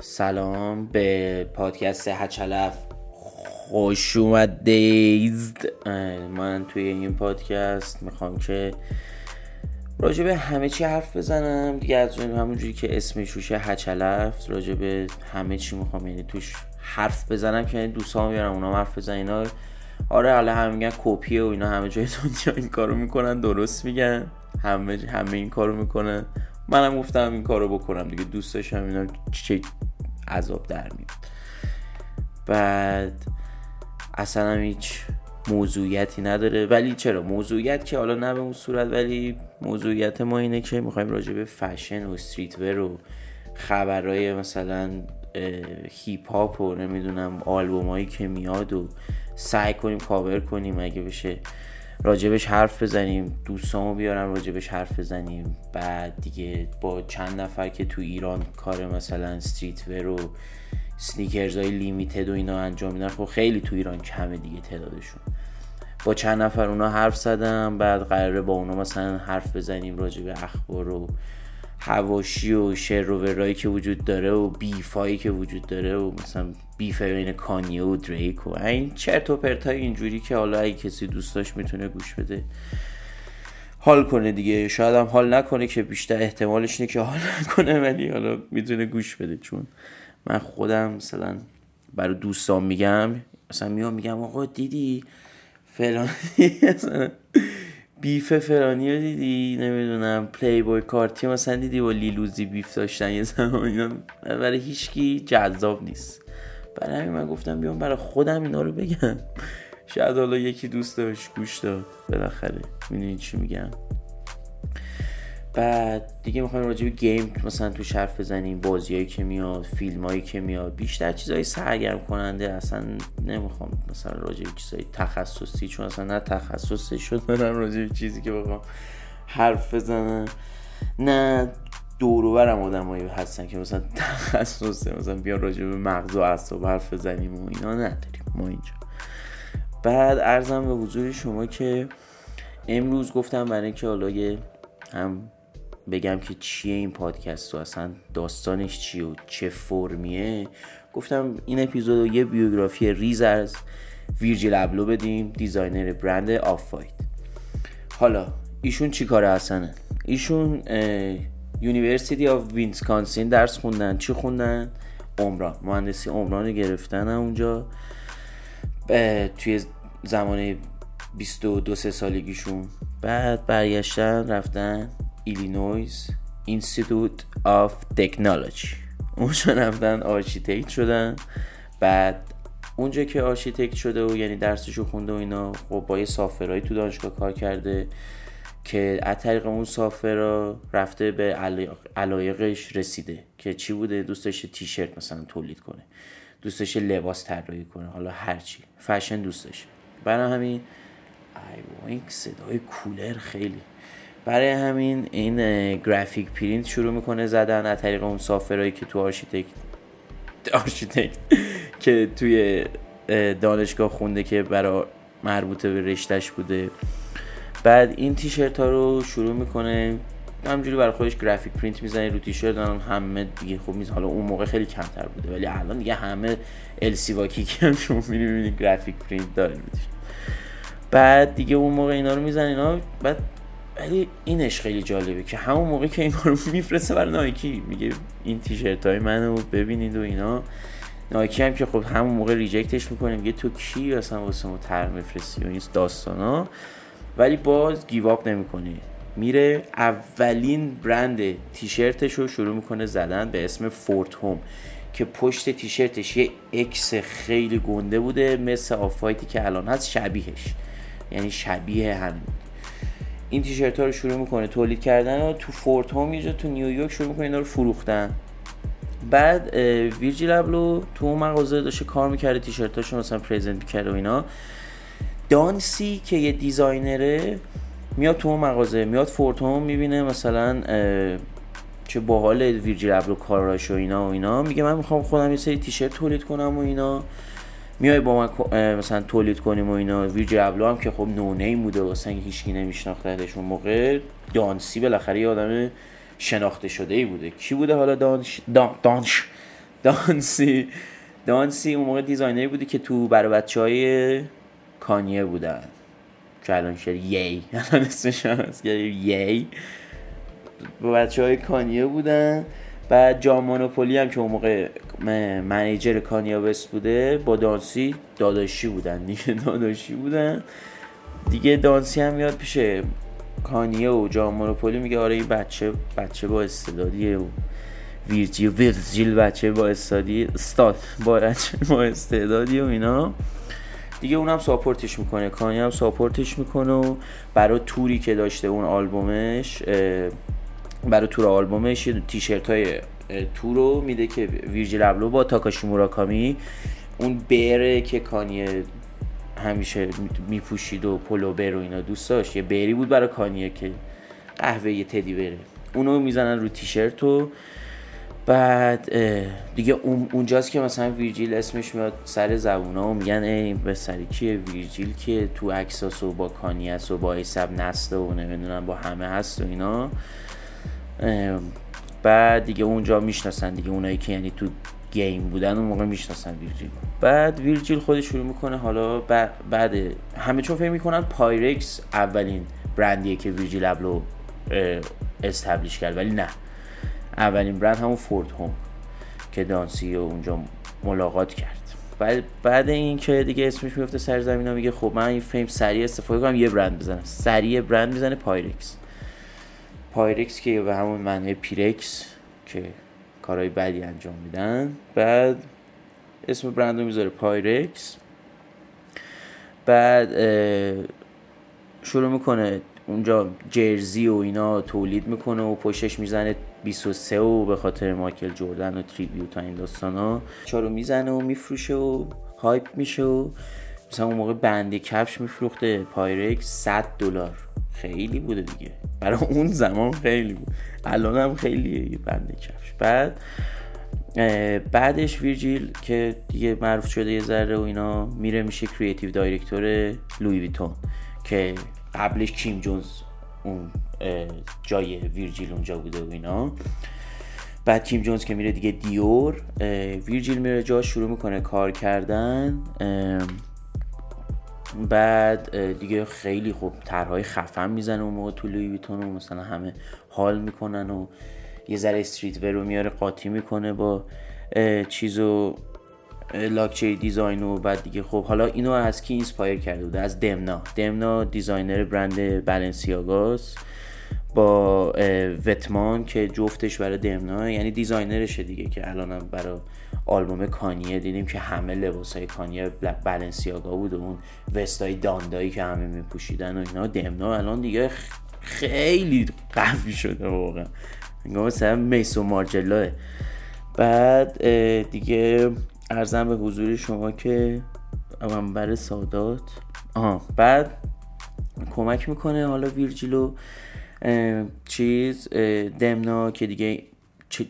سلام به پادکست هچلف. خوش اومدید. من توی این پادکست می‌خوام که راجع به همه چی حرف بزنم. دیگه از همونجوری که اسمش روشه هچلف راجع به همه چی می‌خوام یعنی توش حرف بزنم که دوستان بیارم اونا حرف بزنن اینا. آره حالا هم میگن کپیه و اینا همه جای دنیا این کارو می‌کنن درست میگن. همه همه این کارو می‌کنن. منم گفتم این کارو بکنم دیگه دوست داشتم اینا چه عذاب در میاد. بعد اصلا هم هیچ موضوعیتی نداره. ولی چرا؟ موضوعیت که حالا نه به اون صورت ولی موضوعیت ما اینه که می‌خوایم راجع به فشن و streetwear و خبرهای مثلا هیپ هاپ و نمی‌دونم آلبومایی که میاد و سعی کنیم کاور کنیم اگه بشه راجبش حرف بزنیم دوستامو بیارم راجبش حرف بزنیم. بعد دیگه با چند نفر که تو ایران کار مثلا streetwear و sneakers های limited و اینا انجام میدن خب خیلی تو ایران کمه دیگه تعدادشون. با چند نفر اونا حرف زدم بعد قراره با اونا مثلا حرف بزنیم راجع به اخبار و حواشی و شر و ورایی که وجود داره و beef ایی که وجود داره و مثلا beef بین کانیه و دریک و این چرت و پرتای اینجوری که حالا اگه کسی دوست داشت می‌تونه گوش بده حال کنه دیگه. شاید هم حال نکنه که بیشتر احتمالش اینه که حال نکنه ولی حالا می‌تونه گوش بده. چون من خودم مثلا برای دوستان میگم مثلا میام میگم آقا دیدی فلان بیف فرانی رو دیدی؟ نمی‌دونم. پلی بوی کارتی مثلا دیدی با لیلوزی بیف داشتن یه زمان اینا؟ برای هیچکی جذاب نیست. برای همین من گفتم بیام برای خودم اینا رو بگم. شاید حالا یکی دوست داشت گوش داد. بالاخره می‌دونی چی میگم؟ بعد دیگه می‌خوایم راجع به گیم مثلا تو حرف بزنیم بازیایی که میاد فیلمایی که میاد بیشتر چیزای سرگرم کننده اصلا نمی‌خوام مثلا راجع به چیزای تخصصی چون اصلا نه تخصصی شد دارم راجع به چیزی که بخوام حرف بزنم. نه دوروبرم آدمایی هستن که مثلا تخصصه مثلا بیان راجع به مغز و اعصاب حرف بزنیم و اینا نداریم ما اینجا. بعد عرضم به حضور شما که امروز گفتم برای اینکه حالا هم بگم که چیه این پادکست و اصلا داستانش چیه و چه فرمیه. گفتم این اپیزود رو یه بیوگرافی ریز از ویرجیل ابلو بدیم designer برند Off-White حالا ایشون چی کاره هستنه؟ ایشون University of Wisconsin درس خوندن. چی خوندن؟ عمران. مهندسی عمران گرفتن اونجا. توی زمان 22 سه سالگیشون. بعد برگشتن رفتن. Illinois Institute of Technology اونجا رفتن آرشیتکت شدن. بعد اونجا که آرشیتکت شده و یعنی درسشو خونده و اینا خب با یه software هایی تو دانشگاه کار کرده که از طریق اون software رفته به علایقش رسیده که چی بوده؟ دوست داشت تیشرت مثلا تولید کنه. دوست داشت لباس طراحی کنه. حالا هرچی فشن دوستش برای همین ای صدای کولر خیلی. برای همین این graphic print شروع می‌کنه زدن از طریق اون software هایی که تو آرشیتکت آرشیتکت که توی دانشگاه خونده که برای مربوطه به رشتهش بوده. بعد این تیشرت ها رو شروع می‌کنه همینجوری برای خودش graphic print می‌زنه رو تیشرت هم همه دیگه خوب میز حالا اون موقع خیلی کمتر بوده ولی الان دیگه همه ال واکی که هم شما می‌بینید graphic print داره. بعد دیگه اون موقع اینا رو می‌زنه اینا بعد ولی اینش خیلی جالبه که همون موقع که این کارو میفرسته برای Nike میگه این تیشرت های منو ببینید و اینا. Nike هم که خب همون موقع reject ش می‌کنه میگه تو کی اصلا واسه ما طرح میفرستی و این داستانا؟ ولی باز give up نمی‌کنه. میره اولین برند تیشرتش رو شروع می‌کنه زدن به اسم Fort Home که پشت تیشرتش یه X خیلی گنده بوده مثل Off-White ی که الان هست شبیهش. یعنی شبیه همین این تیشرت ها رو شروع می‌کنه تولید کردن و تو Fort Home یه تو نیویورک شروع می‌کنه اینا رو فروختن. بعد ویرجیل ابلو تو اون مغازه داشته کار می‌کرده تیشرت هاشو مثلا present می‌کرده و اینا. دانسی که یه دیزاینره میاد تو اون مغازه میاد فورت هوم می‌بینه مثلا چه باحال ویرجیل ابلو کاراش و اینا و اینا. میگه من می‌خوام خودم یه سری تیشرت تولید کنم و اینا. میای با من مثلا تولید کنیم و اینا ویرجی ابلو هم که خب نونه بوده واسه هیچکی نمیشناختهش اون موقع. دانسی بالاخره یه آدم شناخته شده ای بوده. کی بوده حالا دانش دانش دانسی؟ Don C اون موقع designer ی بودی که تو برای بچه های کانیه بودن. که الان شد Ye. الان اسمش هست. Ye. با بچه های کانیه بودن. بعد جان مونوپولی هم که اون موقع manager کانیه وست بوده با Don C داداشی بودن دیگه داداشی بودن. دیگه Don C هم میاد پیش کانیه و جان مونوپولی میگه آره این بچه بچه با استعدادیه و ویرجیل ویرجیل بچه با استادی استاد با استعدادی و اینا. دیگه اونم support ش می‌کنه کانیه هم support ش می‌کنه و برای توری که داشته اون آلبومش برای تور آلبومش تیشرت های تور رو میده که ویرجیل ابلو با تاکاشی موراکامی اون bear ه که کانیه همیشه میپوشید و Polo Bear و اینا دوست داشت. یه bear ی بود برای کانیه که قهوه یه teddy bear ه. اونو می‌زنن رو تیشرت و بعد دیگه اونجاست که مثلا ویرجیل اسمش میاد سر زبونه و میگن ای پسر این کیه ویرجیل که تو اکساس و با کانیه‌س و با ASAP Nast ه و نمی‌دونم با همه هست و اینا. بعد دیگه اونجا می‌شناسن دیگه اونایی که یعنی تو game بودن اون موقع می‌شناسن ویرجیل. بعد ویرجیل خودش شروع می‌کنه حالا بعد همه چون فکر می‌کنن Pyrex اولین برندیه که ویرجیل ابلو establish کرد ولی نه. اولین برند همون Fort Home که Don C و اونجا ملاقات کرد. بعد بعد این که دیگه اسمش میفته سر زبون میگه خب من این fame سریع استفاده کنم یه برند بزنم. سریع برند می‌زنه Pyrex. Pyrex که به همون معنی پیرکس که کارهای بدی انجام میدن. بعد اسم برند رو می‌ذاره Pyrex. بعد شروع می‌کنه اونجا jersey و اینا تولید می‌کنه و پشتش می‌زنه 23 و به خاطر مایکل جردن و tribute این داستان ها. چارو می‌زنه و میفروشه و hype میشه و مثلا اون موقع بندی کفش میفروخته. Pyrex 100 دلار. خیلی بوده دیگه. برای اون زمان خیلی بود. الان هم خیلیه بنده کفش. بعد بعدش ویرجیل که دیگه معروف شده یه ذره و اینا میره میشه creative director Louis Vuitton که قبلش کیم جونز اون جای ویرجیل اونجا بوده و اینا. بعد کیم جونز که میره دیگه Dior ویرجیل میره جا شروع می‌کنه کار کردن. بعد دیگه خیلی خوب طرحهای خفن می‌زنه اون موقع تو Louis Vuitton و مثلا همه حال می‌کنن و یه ذره street رو میاره قاطی می‌کنه با چیزو luxury design و بعد دیگه خب حالا اینو از کی inspire کرده بوده؟ از دمنا. دمنا designer برند Balenciaga س با Vetements که جفتش برای دمنا یعنی designer شه دیگه که الانم برای آلبوم کانیه دیدیم که همه لباس های کانیه Balenciaga بود و اون vest ای داندایی که همه میپوشیدن و اینا. دمنا الان دیگه خیلی قوی شده واقعا. انگار مثلا میسو مارجلاه بعد دیگه ارزم به حضور شما که منبر سادات. آها بعد کمک می‌کنه حالا ویرجیلو چیز دمنا که دیگه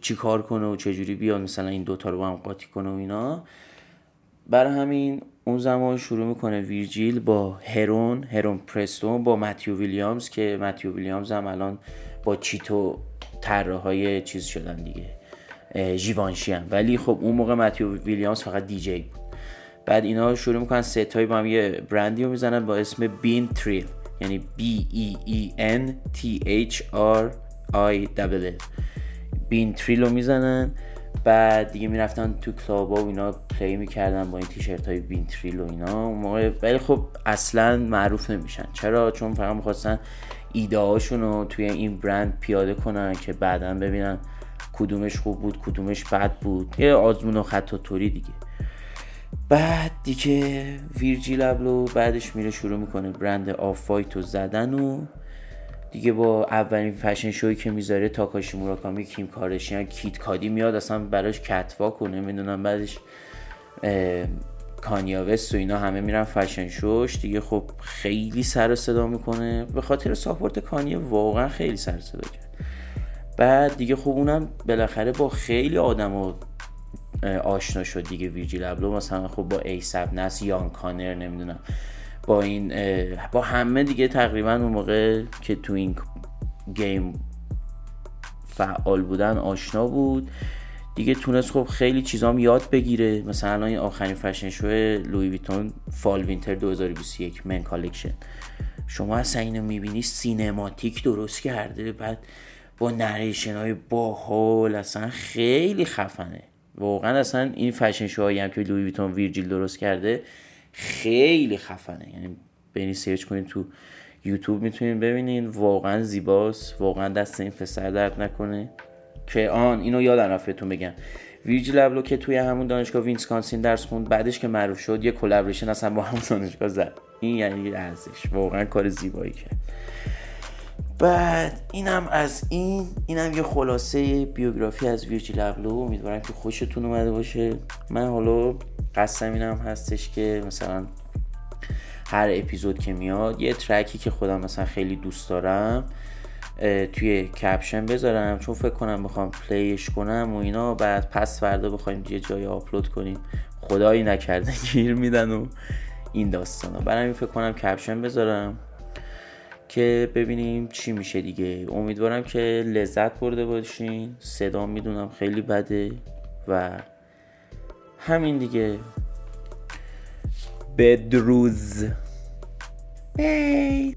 چی کار کنه و چجوری بیاد مثلا این دوتا رو با هم قاطی کنه و اینا. برای همین اون زمان شروع می‌کنه ویرجیل با هرون هرون پرستون با متیو ویلیامز که متیو ویلیامز هم الان با چیتو طراح های چیز شدن دیگه Givenchy هم. ولی خب اون موقع متیو ویلیامز فقط دیجی بود. بعد اینا شروع می‌کنن سه تایی با هم یه برندی رو می‌زنن با اسم Been Trill یعنی B E E N T H R I W Been Trill رو می‌زنن. بعد دیگه می‌رفتن تو club و اینا play می‌کردن با این تیشرت های Been Trill و اینا. ولی خب اصلا معروف نمیشن. چرا؟ چون فقط می‌خواستن ایده هاشون رو توی این برند پیاده کنن که بعدا ببینن کدومش خوب بود کدومش بد بود. یه آزمون و خطا طوری دیگه. بعد دیگه ویرجیل ابلو بعدش میره شروع می‌کنه برند Off-White رو زدن و دیگه با اولین fashion show ی که می‌ذاره تاکاشی موراکامی کیم کارداشیان کید کادی میاد اصلا براش catwalk و نمی‌دونم بعدش کانیه وست و اینا همه میرن fashion show ش. دیگه خب خیلی سر صدا می‌کنه. به خاطر support کانیه واقعا خیلی سر صدا کرد. بعد دیگه خب اونم بالاخره با خیلی آدم آشنا شد دیگه. ویرجیل ابلو مثلا خب با ایسپ نست ایان کانر نمی‌دونم. با این با همه دیگه تقریبا اون موقع که تو این game فعال بودن آشنا بود. دیگه تونست خب خیلی چیزام یاد بگیره. مثلا این آخرین fashion show لوی ویتون Fall Winter 2021 men collection شما اصلا اینو می‌بینی cinematic درست کرده بعد با narration های باحال اصلا خیلی خفنه. واقعا اصلا این fashion show هایی هم که لوی ویتون ویرجیل درست کرده خیلی خفنه. یعنی بینی search کنید تو یوتیوب می‌تونین ببینین واقعا زیباست. واقعا دست این پسر درد نکنه. که آن اینو یادم رفت بهتون بگم. ویرجیل ابلو که توی همون دانشگاه وینسکانسین درس خوند بعدش که معروف شد یه collaboration اصلا با همون دانشگاه زد. این یعنی ارزش. واقعا کار زیبایی کرد. بعد اینم از این. اینم یه خلاصه بیوگرافی از ویرجیل ابلو امیدوارم که خوشتون اومده باشه. من حالا قصدم اینم هستش که مثلا هر اپیزود که میاد یه ترکی که خودم مثلا خیلی دوست دارم توی کپشن بذارم چون فکر کنم بخوام پلیش کنم و اینا بعد پس فردا بخوایم یه جای آپلود کنیم. خدایی نکرده گیر میدن و این داستانا. برای این فکر کنم کپشن بذارم که ببینیم چی میشه دیگه. امیدوارم که لذت برده باشین. صدا می‌دونم خیلی بده و همین دیگه بدروز Hey.